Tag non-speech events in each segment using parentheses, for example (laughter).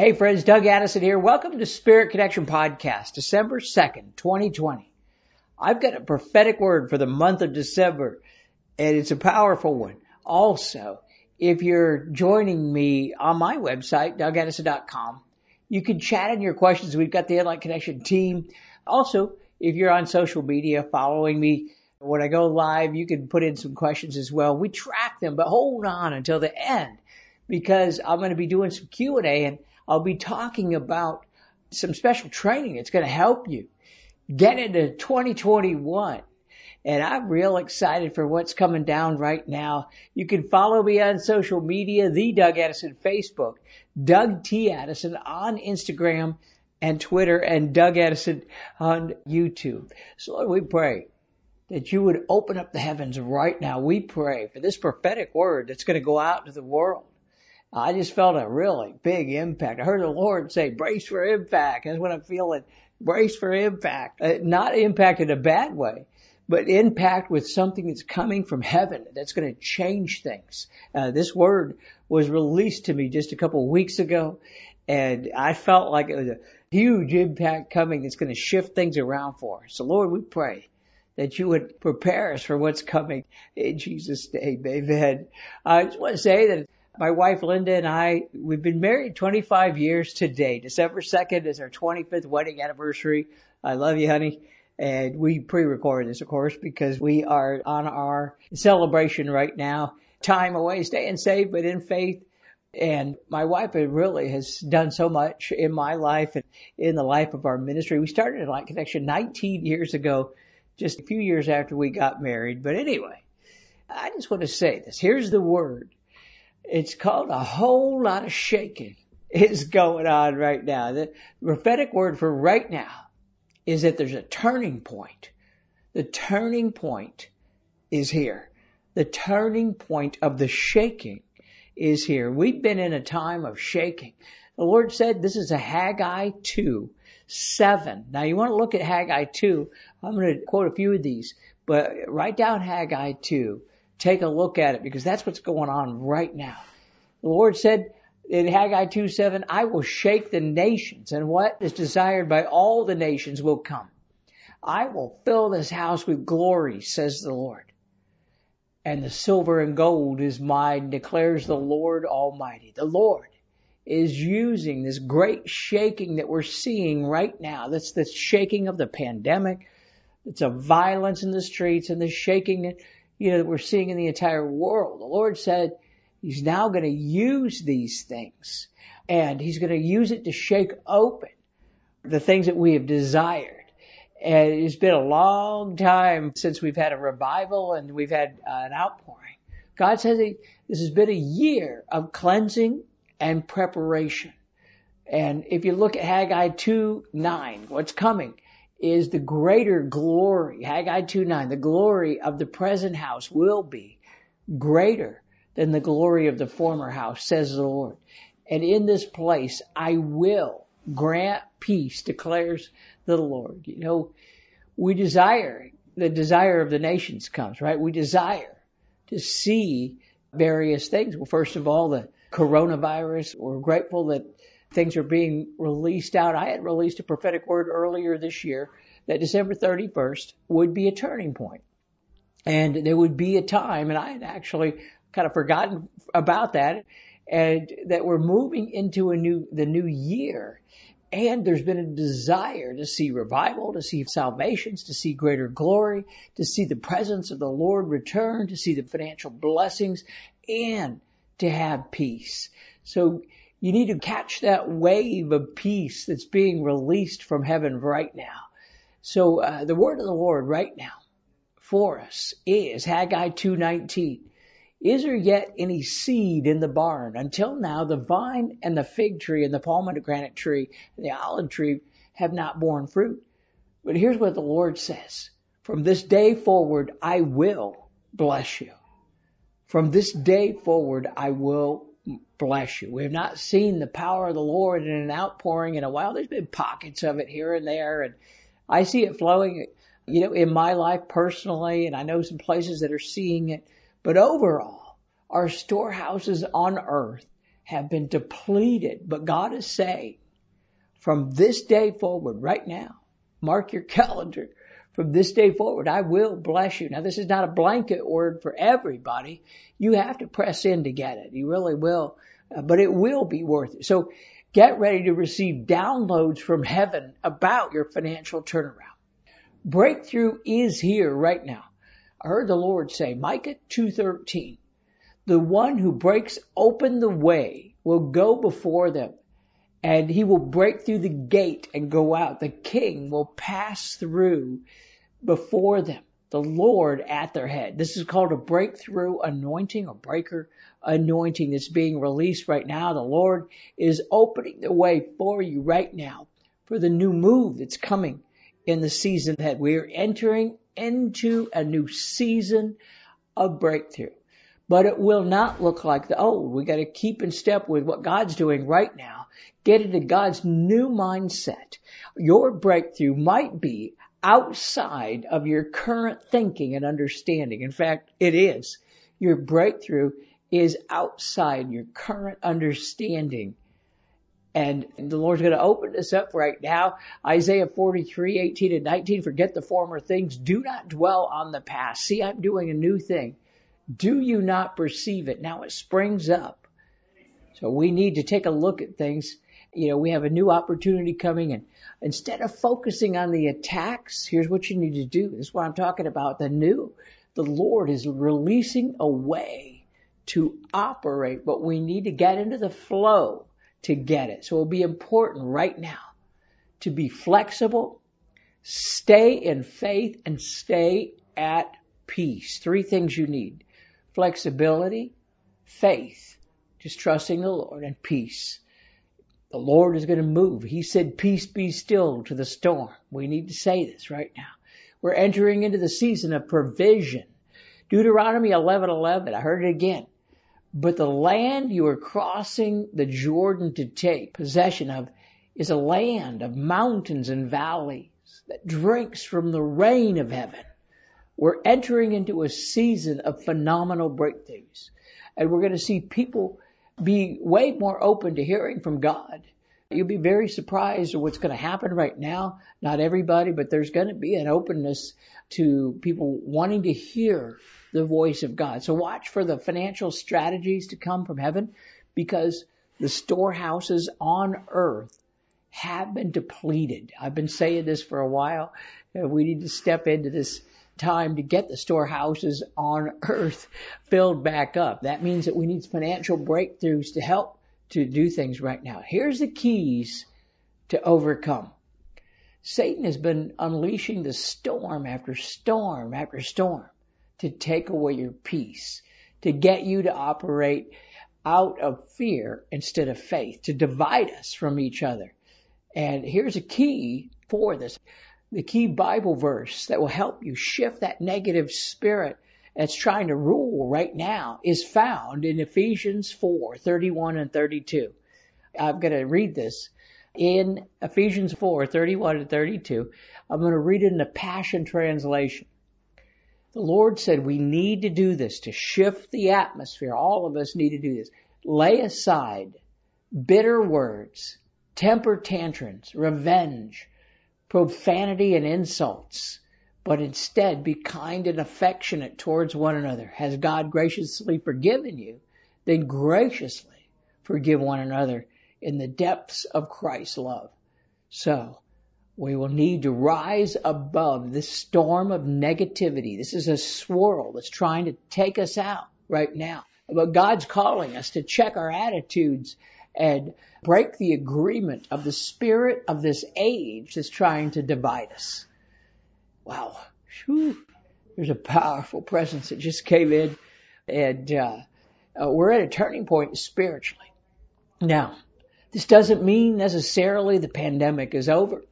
Hey friends, Doug Addison here. Welcome to Spirit Connection Podcast, December 2nd, 2020. I've got a prophetic word for the month of December, and it's a powerful one. Also, if you're joining me on my website, dougaddison.com, you can chat in your questions. We've got the InLight Connection team. Also, if you're on social media following me, when I go live, you can put in some questions as well. We track them, but hold on until the end because I'm going to be doing some Q&A and I'll be talking about some special training. It's going to help you get into 2021. And I'm real excited for what's coming down right now. You can follow me on social media, the Doug Addison Facebook, Doug T. Addison on Instagram and Twitter, and Doug Addison on YouTube. So Lord, we pray that you would open up the heavens right now. We pray for this prophetic word that's going to go out to the world. I just felt a really big impact. I heard the Lord say, brace for impact. That's what I'm feeling. Brace for impact. Uh, not impact in a bad way, but impact with something that's coming from heaven that's going to change things. Uh, this word was released to me just a couple of weeks ago and I felt like it was a huge impact coming that's going to shift things around for us. So Lord, we pray that you would prepare us for what's coming in Jesus' name. Amen. I just want to say that my wife Linda and I, we've been married 25 years today. December 2nd is our 25th wedding anniversary. I love you, honey. And we pre-record this, of course, because we are on our celebration right now. Time away, staying safe, but in faith. And my wife really has done so much in my life and in the life of our ministry. We started Light Connection 19 years ago, just a few years after we got married. But anyway, I just want to say this. Here's the word it's called a whole lot of shaking is going on right now. The prophetic word for right now is that there's a turning point. The turning point is here. The turning point of the shaking is here. We've been in a time of shaking. The Lord said this is a Haggai 2, 7. Now you want to look at Haggai 2. I'm going to quote a few of these, but write down Haggai 2 take a look at it because that's what's going on right now. The Lord said in Haggai 2 7, I will shake the nations and what is desired by all the nations will come. I will fill this house with glory, says the Lord. And the silver and gold is mine, declares the Lord Almighty. The Lord is using this great shaking that we're seeing right now. That's the shaking of the pandemic. It's a violence in the streets and the shaking you know, that we're seeing in the entire world. The Lord said He's now going to use these things and He's going to use it to shake open the things that we have desired. And it's been a long time since we've had a revival and we've had uh, an outpouring. God says this has been a year of cleansing and preparation. And if you look at Haggai 2, 9, what's coming? Is the greater glory. Haggai 2:9, the glory of the present house will be greater than the glory of the former house, says the Lord. And in this place I will grant peace, declares the Lord. You know, we desire, the desire of the nations comes, right? We desire to see various things. Well, first of all, the coronavirus. We're grateful that things are being released out. I had released a prophetic word earlier this year that December 31st would be a turning point. And there would be a time, and I had actually kind of forgotten about that, and that we're moving into a new, the new year. And there's been a desire to see revival, to see salvations, to see greater glory, to see the presence of the Lord return, to see the financial blessings, and to have peace. So you need to catch that wave of peace that's being released from heaven right now. So uh, the word of the Lord right now for us is Haggai 2:19. Is there yet any seed in the barn? Until now, the vine and the fig tree and the pomegranate tree and the olive tree have not borne fruit. But here's what the Lord says. From this day forward, I will bless you. From this day forward, I will bless you. We have not seen the power of the Lord in an outpouring in a while. There's been pockets of it here and there, and I see it flowing, you know, in my life personally, and I know some places that are seeing it. But overall, our storehouses on earth have been depleted. But God is saying, from this day forward, right now, mark your (laughs) calendar, from this day forward, I will bless you. Now, this is not a blanket word for everybody. You have to press in to get it. You really will, uh, but it will be worth it. So get ready to receive downloads from heaven about your financial turnaround. Breakthrough is here right now. I heard the Lord say, Micah 2.13, the one who breaks open the way will go before them and he will break through the gate and go out. The king will pass through before them, the Lord at their head. This is called a breakthrough anointing, a breaker anointing that's being released right now. The Lord is opening the way for you right now for the new move that's coming in the season that We are entering into a new season of breakthrough. But it will not look like the old. We got to keep in step with what God's doing right now Get into God's new mindset. Your breakthrough might be outside of your current thinking and understanding. In fact, it is. Your breakthrough is outside your current understanding. And the Lord's going to open this up right now. Isaiah 43, 18 and 19. Forget the former things. Do not dwell on the past. See, I'm doing a new thing. Do you not perceive it? Now it springs up. So we need to take a look at things you know, we have a new opportunity coming and instead of focusing on the attacks, here's what you need to do. This is what I'm talking about. The new, the Lord is releasing a way to operate, but we need to get into the flow to get it. So it'll be important right now to be flexible, stay in faith and stay at peace. Three things you need. Flexibility, faith, just trusting the Lord and peace. The Lord is going to move. He said, peace be still to the storm. We need to say this right now. We're entering into the season of provision. Deuteronomy 11:11. I heard it again. But the land you are crossing the Jordan to take possession of is a land of mountains and valleys that drinks from the rain of heaven. We're entering into a season of phenomenal breakthroughs. And we're going to see people be way more open to hearing from God. You'll be very surprised at what's going to happen right now. Not everybody, but there's going to be an openness to people wanting to hear the voice of God. So watch for the financial strategies to come from heaven because the storehouses on earth have been depleted. I've been saying this for a while. We need to step into this time to get the storehouses on earth filled back up. That means that we need financial breakthroughs to help to do things right now. Here's the keys to overcome. Satan has been unleashing the storm after storm after storm to take away your peace, to get you to operate out of fear instead of faith, to divide us from each other. And here's a key for this the key Bible verse that will help you shift that negative spirit that's trying to rule right now is found in Ephesians 4, 31 and 32. I'm going to read this in Ephesians 4, 31 and 32. I'm going to read it in the Passion Translation. The Lord said we need to do this to shift the atmosphere. All of us need to do this. Lay aside bitter words, temper tantrums, revenge, profanity and insults, but instead be kind and affectionate towards one another. Has God graciously forgiven you? Then graciously forgive one another in the depths of Christ's love. So, we will need to rise above this storm of negativity. This is a swirl that's trying to take us out right now. But God's calling us to check our attitudes and break the agreement of the spirit of this age that's trying to divide us. Wow. Whew. There's a powerful presence that just came in and, uh, uh, we're at a turning point spiritually. Now, this doesn't mean necessarily the pandemic is over.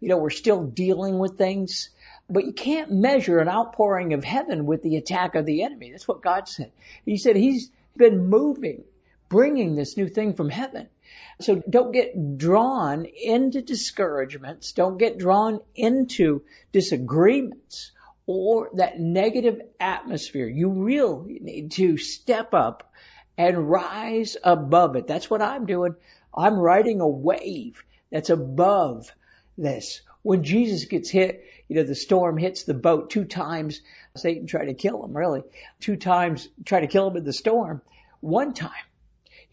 you know, we're still dealing with things. But you can't measure an outpouring of heaven with the attack of the enemy. That's what God said. He said he's been moving, bringing this new thing from heaven. So don't get drawn into discouragements. Don't get drawn into disagreements or that negative atmosphere. You really need to step up and rise above it. That's what I'm doing. I'm riding a wave that's above this. When Jesus gets hit, you know, the storm hits the boat two times. Satan tried to kill him, really. Two times, tried to kill him in the storm. One time,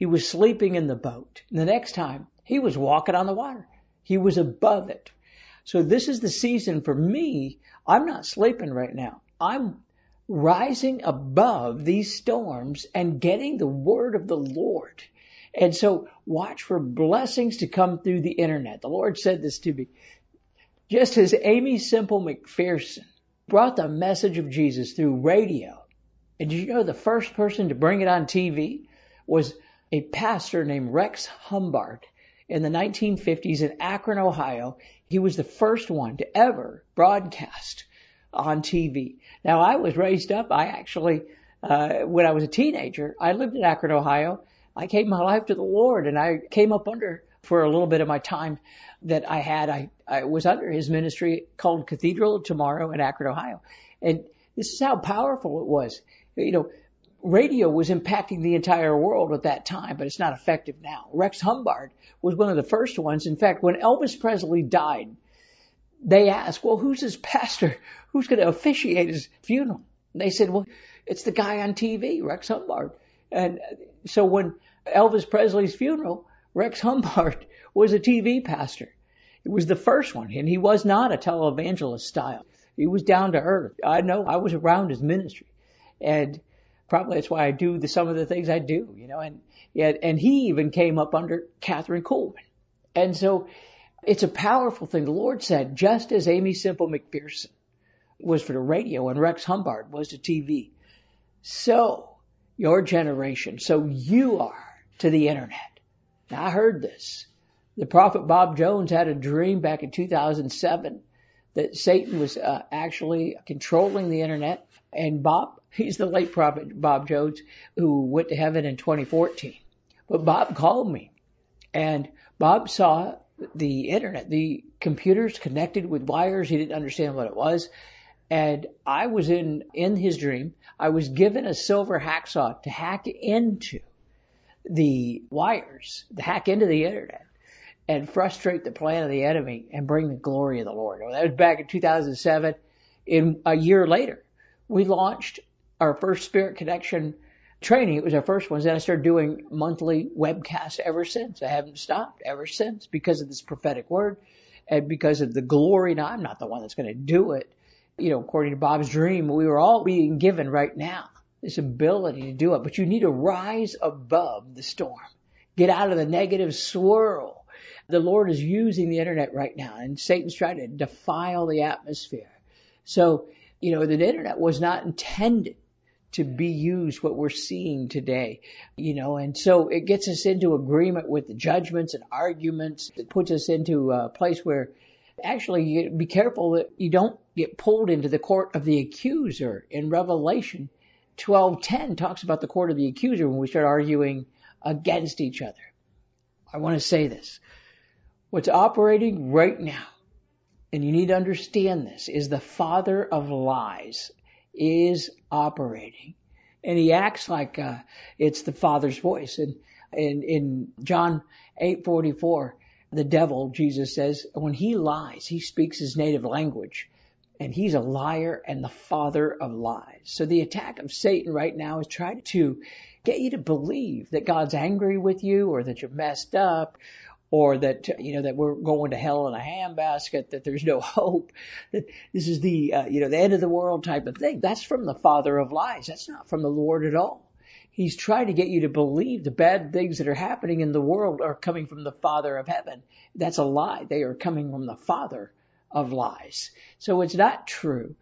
he was sleeping in the boat. And the next time, he was walking on the water. He was above it. So this is the season for me. I'm not sleeping right now. I'm rising above these storms and getting the word of the Lord. And so watch for blessings to come through the internet. The Lord said this to me. Just as Aimee Semple McPherson brought the message of Jesus through radio, and did you know the first person to bring it on TV was a pastor named Rex Humbard in the 1950s in Akron, Ohio. He was the first one to ever broadcast on TV. Now I was raised up, I actually, uh, when I was a teenager, I lived in Akron, Ohio. I gave my life to the Lord and I came up under for a little bit of my time that I had. I, I was under his ministry called Cathedral Tomorrow in Akron, Ohio. And this is how powerful it was. You know, radio was impacting the entire world at that time, but it's not effective now. Rex Humbard was one of the first ones. In fact, when Elvis Presley died, they asked, well, who's his pastor? Who's going to officiate his funeral? And they said, well, it's the guy on TV, Rex Humbard. And so when Elvis Presley's funeral, Rex Humbard (laughs) was a TV pastor. It was the first one, and he was not a televangelist style. He was down to earth. I know I was around his ministry, and probably that's why I do the, some of the things I do, you know. And yeah, and he even came up under Kathryn Kuhlman. and so it's a powerful thing. The Lord said, just as Aimee Semple McPherson was for the radio and Rex Humbard was to TV, so your generation, so you are to the internet. Now I heard this. The prophet Bob Jones had a dream back in 2007 that Satan was uh, actually controlling the internet. And Bob, (laughs) he's the late prophet Bob Jones who went to heaven in 2014. But Bob called me and Bob saw the internet, the computers connected with wires. He didn't understand what it was. And I was in, in his dream, I was given a silver hacksaw to hack into the wires, to hack into the internet and frustrate the plan of the enemy and bring the glory of the Lord. Well, that was back in 2007. In a year later, we launched our first Spirit Connection training. It was our first one. Then I started doing monthly webcasts ever since. I haven't stopped ever since because of this prophetic word and because of the glory. Now, I'm not the one that's going to do it. You know, according to Bob's dream, we were all being given right now this ability to do it, but you need to rise above the storm. Get out of the negative swirl. The Lord is using the internet right now and Satan's trying to defile the atmosphere. So, you know, the internet was not intended to be used what we're seeing today, you know, and so it gets us into agreement with the judgments and arguments. It puts us into a place where actually you be careful that you don't get pulled into the court of the accuser in Revelation 12:10 talks about the court of the accuser when we start arguing against each other. I want to say this. What's operating right now, and you need to understand this, is the father of lies is operating. And he acts like uh, it's the Father's voice. And in, in John 8:44, the devil, Jesus says, when he lies, he speaks his native language. And he's a liar and the father of lies. So the attack of Satan right now is trying to get you to believe that God's angry with you or that you're messed up or that you know that we're going to hell in a handbasket, that there's no (laughs) hope, that this is the uh, you know the end of the world type of thing. That's from the father of lies. That's not from the Lord at all. He's trying to get you to believe the bad things that are happening in the world are coming from the Father of heaven. That's a lie. They are coming from the Father of lies. So it's not true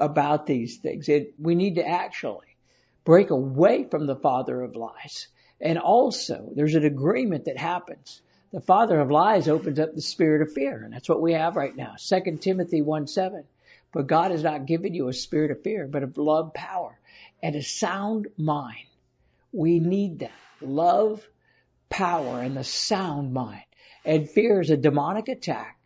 about these things. It, we need to actually break away from the Father of lies. And also, there's an agreement that happens The father of lies opens up the spirit of fear, and that's what we have right now. 2 Timothy 1 7. But God has not given you a spirit of fear, but of love, power, and a sound mind. We need that. Love, power, and the sound mind. And fear is a demonic attack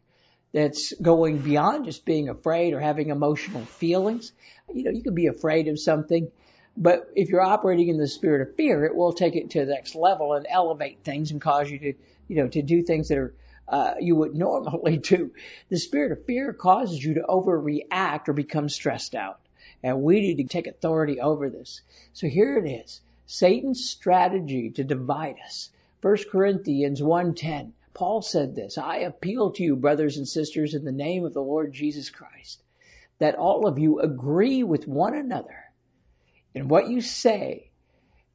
that's going beyond just being afraid or having emotional feelings. You know, you can be afraid of something, but if you're operating in the spirit of fear, it will take it to the next level and elevate things and cause you to, you know, to do things that are uh, you would normally (laughs) do. The spirit of fear causes you to overreact or become stressed out. And we need to take authority over this. So here it is. Satan's strategy to divide us. 1 Corinthians 1:10. Paul said this, I appeal to you, brothers and sisters, in the name of the Lord Jesus Christ, that all of you agree with one another in what you say,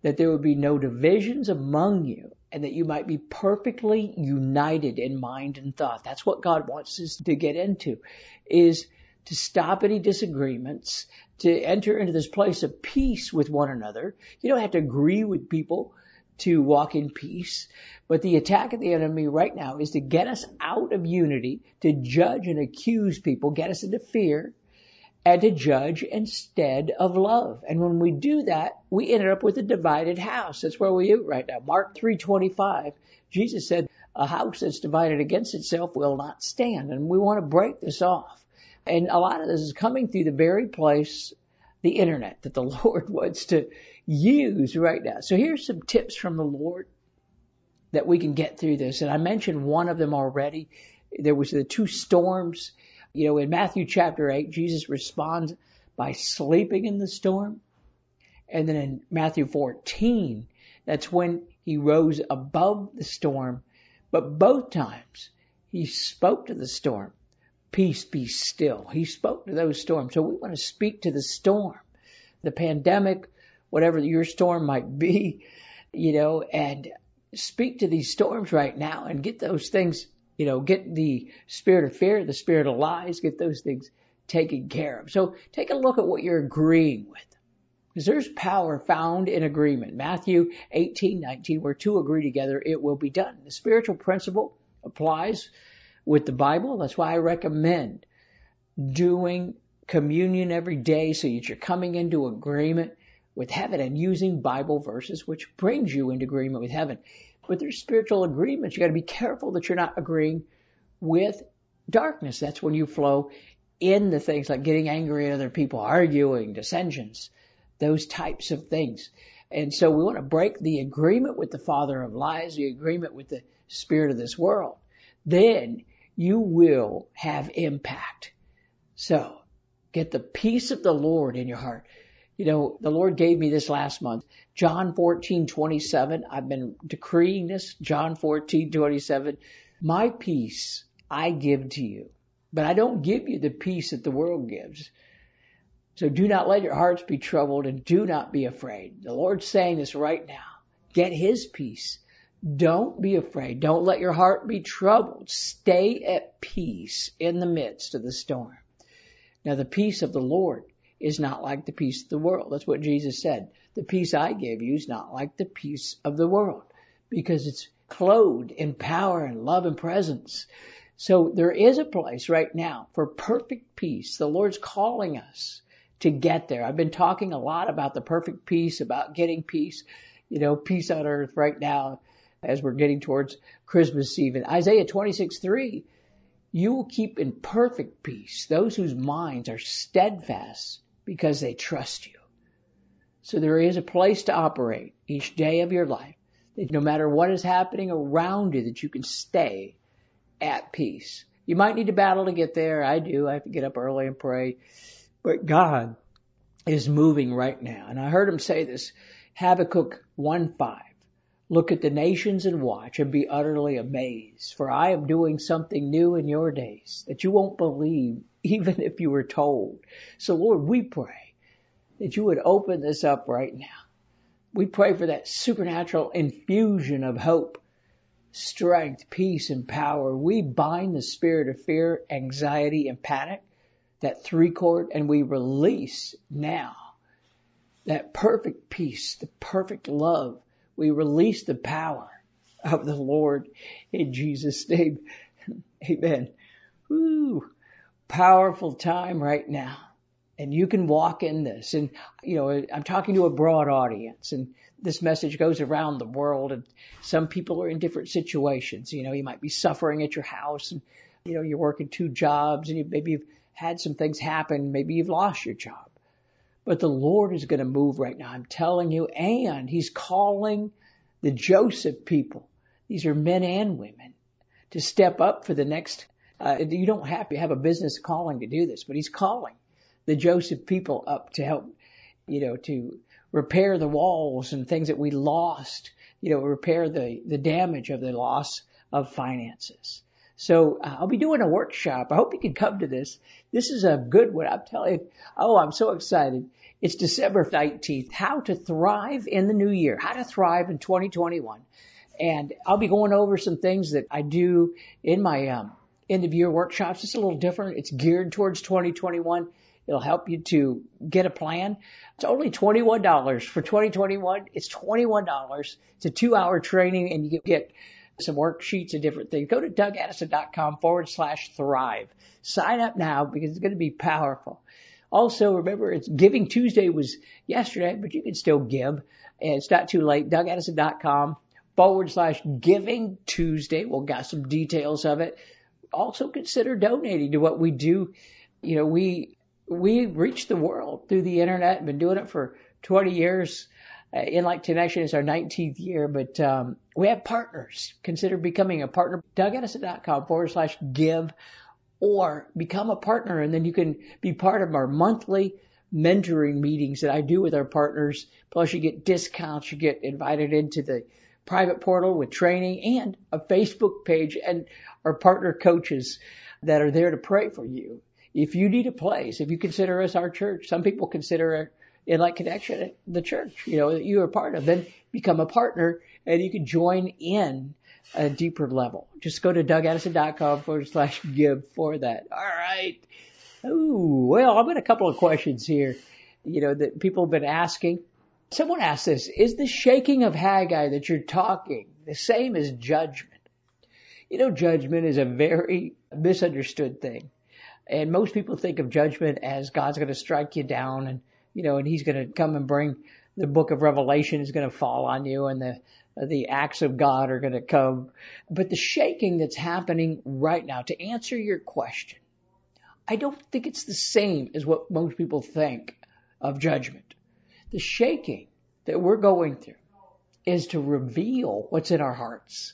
that there would be no divisions among you, and that you might be perfectly united in mind and thought. That's what God wants us to get into, is to stop any disagreements, to enter into this place of peace with one another. You don't have to agree with people to walk in peace. But the attack of the enemy right now is to get us out of unity, to judge and accuse people, get us into fear, and to judge instead of love. And when we do that, we end up with a divided house. That's where we are right now. Mark 3:25, Jesus said, "A house that's divided against itself will not stand." And we want to break this off. And a lot of this is coming through the very place, the internet, that the (laughs) Lord wants to use right now. So here's some tips from the Lord that we can get through this. And I mentioned one of them already. There was the two storms you know, in Matthew chapter 8, Jesus responds by sleeping in the storm. And then in Matthew 14, that's when he rose above the storm. But both times he spoke to the storm, peace be still. He spoke to those storms. So we want to speak to the storm, the pandemic, whatever your storm might be, (laughs) you know, and speak to these storms right now and get those things you know, get the spirit of fear, the spirit of lies, get those things taken care of. So take a look at what you're agreeing with. Because there's power found in agreement. Matthew 18, 19, where two agree together, it will be done. The spiritual principle applies with the Bible. That's why I recommend doing communion every day so that you're coming into agreement with heaven and using Bible verses, which brings you into agreement with heaven. But there's spiritual agreements. You got to be careful that you're not agreeing with darkness. That's when you flow in the things like getting angry at other people, arguing, dissensions, those types of things. And so we want to break the agreement with the father of lies, the agreement with the spirit of this world. Then you will have impact. So get the peace of the Lord in your heart. You know, the Lord gave me this last month. John 14, 27. I've been decreeing this. John 14, 27. My peace I give to you, but I don't give you the peace that the world gives. So do not let your hearts be troubled and do not be afraid. The Lord's saying this right now. Get His peace. Don't be afraid. Don't let your heart be troubled. Stay at peace in the midst of the storm. Now the peace of the Lord is not like the peace of the world. That's what Jesus said. The peace I give you is not like the peace of the world because it's clothed in power and love and presence. So there is a place right now for perfect peace. The Lord's calling us to get there. I've been talking a lot about the perfect peace, about getting peace, you know, peace on earth right now as we're getting towards Christmas Eve. In Isaiah 26, 3, you will keep in perfect peace those whose minds are steadfast because they trust you. So there is a place to operate each day of your life that no matter what is happening around you that you can stay at peace. You might need to battle to get there. I do. I have to get up early and pray. But God is moving right now. And I heard him say this, Habakkuk 1-5. Look at the nations and watch and be utterly amazed, for I am doing something new in your days that you won't believe (laughs) even if you were told. So Lord, we pray that you would open this up right now. We pray for that supernatural infusion of hope, strength, peace, and power. We bind the spirit of fear, anxiety, and panic, that three chord, and we release now that perfect peace, the perfect love, we release the power of the Lord in Jesus' name. (laughs) Amen. Woo. Powerful time right now. And you can walk in this. And, you know, I'm talking to a broad audience and this message goes around the world and some people are in different situations. You know, you might be suffering at your house and, you know, you're working two jobs and you, maybe you've had some things happen. Maybe you've lost your job. But the Lord is going to move right now. I'm telling you. And He's calling the Joseph people. These are men and women to step up for the next. Uh, you don't have to have a business calling to do this, but He's calling the Joseph people up to help, you know, to repair the walls and things that we lost, you know, repair the, the damage of the loss of finances. So uh, I'll be doing a workshop. I hope you can come to this. This is a good one. I'm telling you. Oh, I'm so excited. It's December 19th. How to thrive in the new year. How to thrive in 2021. And I'll be going over some things that I do in my um, end of year workshops. It's a little different. It's geared towards 2021. It'll help you to get a plan. It's only $21 for 2021. It's $21. It's a two hour training and you get some worksheets and different things. Go to dougaddison.com forward slash thrive. Sign up now because it's going to be powerful. Also, remember, it's Giving Tuesday was yesterday, but you can still give. And it's not too late. DougAddison.com forward slash Giving Tuesday. We'll got some details of it. Also consider donating to what we do. You know, we, we reach the world through the internet. Been doing it for 20 years. Uh, InLight Connection is our 19th year, but um, we have partners. Consider becoming a partner. DougAddison.com forward slash give or become a partner and then you can be part of our monthly mentoring meetings that I do with our partners. Plus you get discounts, you get invited into the private portal with training and a Facebook page and our partner coaches that are there to pray for you. If you need a place, if you consider us our church, some people consider InLight Connection the church, you know, that you are part of, then become a partner and you can join in a deeper level. Just go to dougaddison.com forward slash give for that. All right. Ooh, well, I've got a couple of questions here, you know, that people have been asking. Someone asked this, is the shaking of Haggai that you're talking the same as judgment? You know, judgment is a very misunderstood thing. And most people think of judgment as God's going to strike you down and, you know, and he's going to come and bring the book of Revelation is going to fall on you and the the acts of God are going to come. But the shaking that's happening right now, to answer your question, I don't think it's the same as what most people think of judgment. The shaking that we're going through is to reveal what's in our hearts.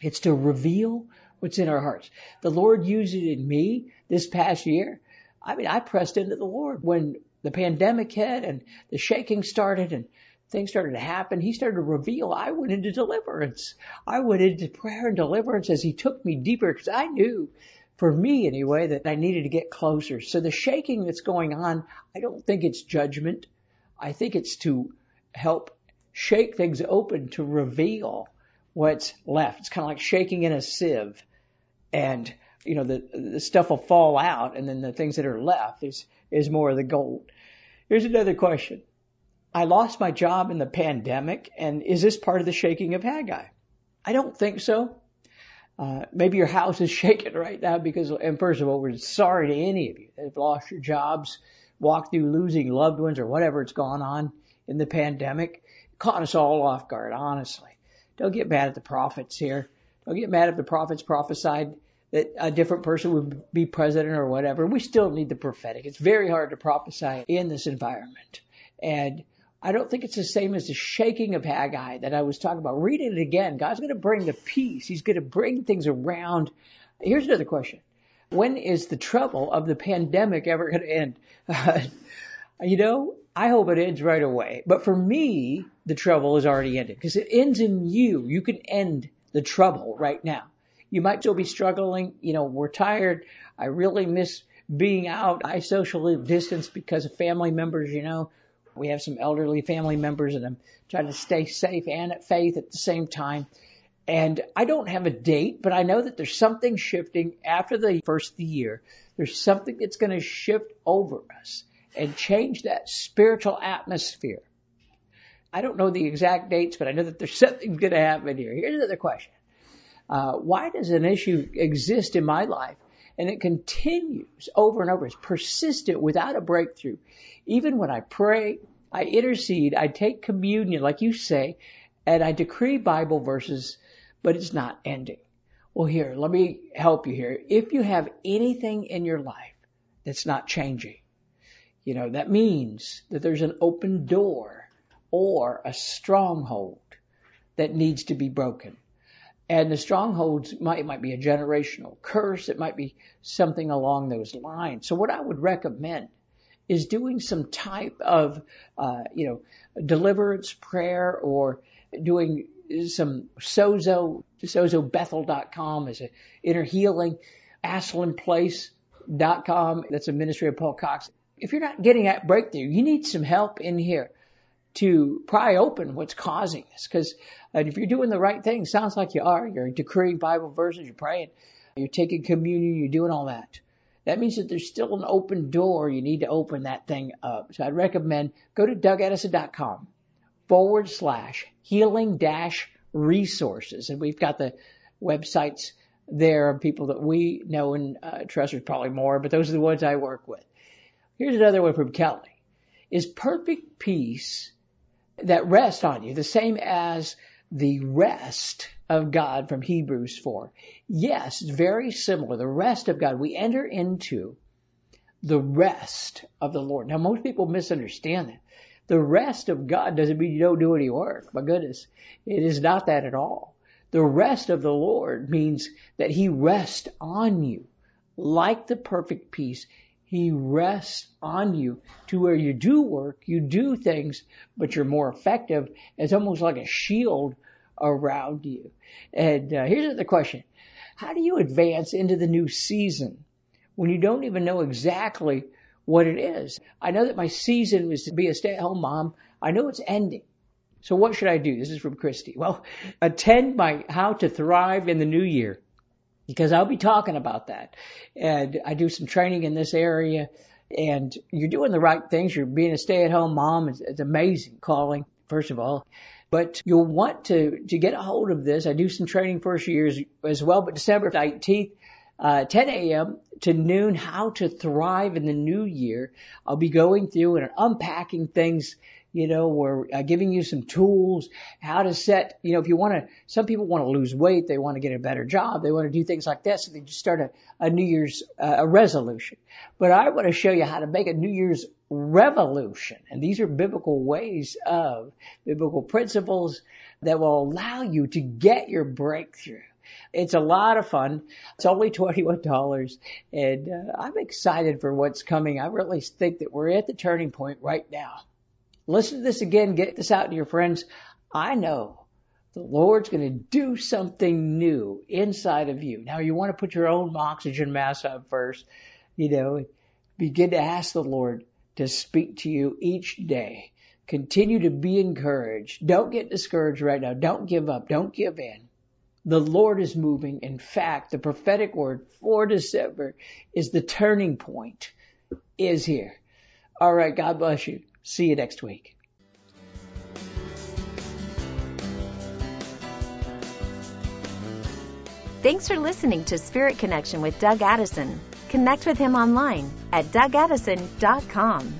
It's to reveal what's in our hearts. The Lord used it in me this past year. I mean, I pressed into the Lord when the pandemic hit and the shaking started and things started to happen, he started to reveal I went into deliverance. I went into prayer and deliverance as he took me deeper because I knew for me anyway that I needed to get closer. So the shaking that's going on, I don't think it's judgment. I think it's to help shake things open to reveal what's left. It's kind of like shaking in a sieve and you know, the, the stuff will fall out and then the things that are left is, is more of the gold. Here's another question. I lost my job in the pandemic, and is this part of the shaking of Haggai? I don't think so. Uh, maybe your house is (laughs) shaking right now because, and first of all, we're sorry to any of you that have lost your jobs, walked through losing loved ones or whatever it's gone on in the pandemic. Caught us all off guard, honestly. Don't get mad at the prophets here. Don't get mad if the prophets prophesied that a different person would be president or whatever. We still need the prophetic. It's very hard to prophesy in this environment. And I don't think it's the same as the shaking of Haggai that I was talking about. Read it again. God's going to bring the peace. He's going to bring things around. Here's another question. When is the trouble of the pandemic ever going to end? (laughs) you know, I hope it ends right away. But for me, the trouble is already ended because it ends in you. You can end the trouble right now. You might still be struggling. You know, we're tired. I really miss being out. I socially distance because of family members, you know. We have some elderly family members and I'm trying to stay safe and at faith at the same time. And I don't have a date, but I know that there's something shifting after the first year. There's something that's going to shift over us and change that spiritual atmosphere. I don't know the exact dates, but I know that there's (laughs) something going to happen here. Here's another question. Uh, why does an issue exist in my life and it continues over and over? It's persistent without a breakthrough. Even when I pray, I intercede, I take communion, like you say, and I decree Bible verses, but it's not ending. Well, here, let me help you here. If you have anything in your life that's not changing, you know, that means that there's an open door or a stronghold that needs to be broken. And the strongholds might, might be a generational curse. It might be something along those lines. So what I would recommend is doing some type of, uh, you know, deliverance prayer or doing some sozo, sozobethel.com is an inner healing, aslanplace.com. That's a ministry of Paul Cox. If you're not getting that breakthrough, you need some help in here to pry open what's causing this. Because if you're doing the right thing, sounds like you are. You're decreeing Bible verses, you're praying, you're taking communion, you're doing all that. That means that there's still an open door. You need to open that thing up. So I'd recommend go to dougaddison.com forward slash healing dash resources. And we've got the websites there of people that we know and uh, trust. There's probably more, but those are the ones I work with. Here's another one from Kelly. Is perfect peace that rest on you the same as the rest of God from Hebrews 4? Yes, it's very similar. The rest of God. We enter into the rest of the Lord. Now, most people misunderstand that. The rest of God doesn't mean you don't do any work. My goodness. It is not that at all. The rest of the Lord means that He rests on you. Like the perfect peace, He rests on you to where you do work, you do things, but you're more effective. It's almost like a shield around you. And uh, here's the question. How do you advance into the new season when you don't even know exactly what it is? I know that my season was to be a stay at home mom. I know it's ending. So what should I do? This is from Christy. Well, (laughs) attend my How to Thrive in the New Year because I'll be talking about that. And I do some training in this area and you're doing the right things. You're being a stay at home mom. It's, it's amazing calling, first of all. But you'll want to, to get a hold of this. I do some training first years as well, but December 19th, uh, 10 a.m. to noon, how to thrive in the new year. I'll be going through and unpacking things you know, we're uh, giving you some tools, how to set, you know, if you want to, some people want to lose weight, they want to get a better job, they want to do things like this, so they just start a, a New Year's, uh, a resolution. But I want to show you how to make a New Year's revolution. And these are biblical ways of, biblical principles that will allow you to get your breakthrough. It's a lot of fun. It's only (laughs) $21 and uh, I'm excited for what's coming. I really think that we're at the turning point right now. Listen to this again. Get this out to your friends. I know the Lord's going to do something new inside of you. Now you want to put your own oxygen mask on first. You know, begin to ask the Lord to speak to you each day. Continue to be encouraged. Don't get discouraged right now. Don't give up. Don't give in. The Lord is moving. In fact, the prophetic word for December is the turning point is here. All right. God bless you. See you next week. Thanks for listening to Spirit Connection with Doug Addison. Connect with him online at dougaddison.com.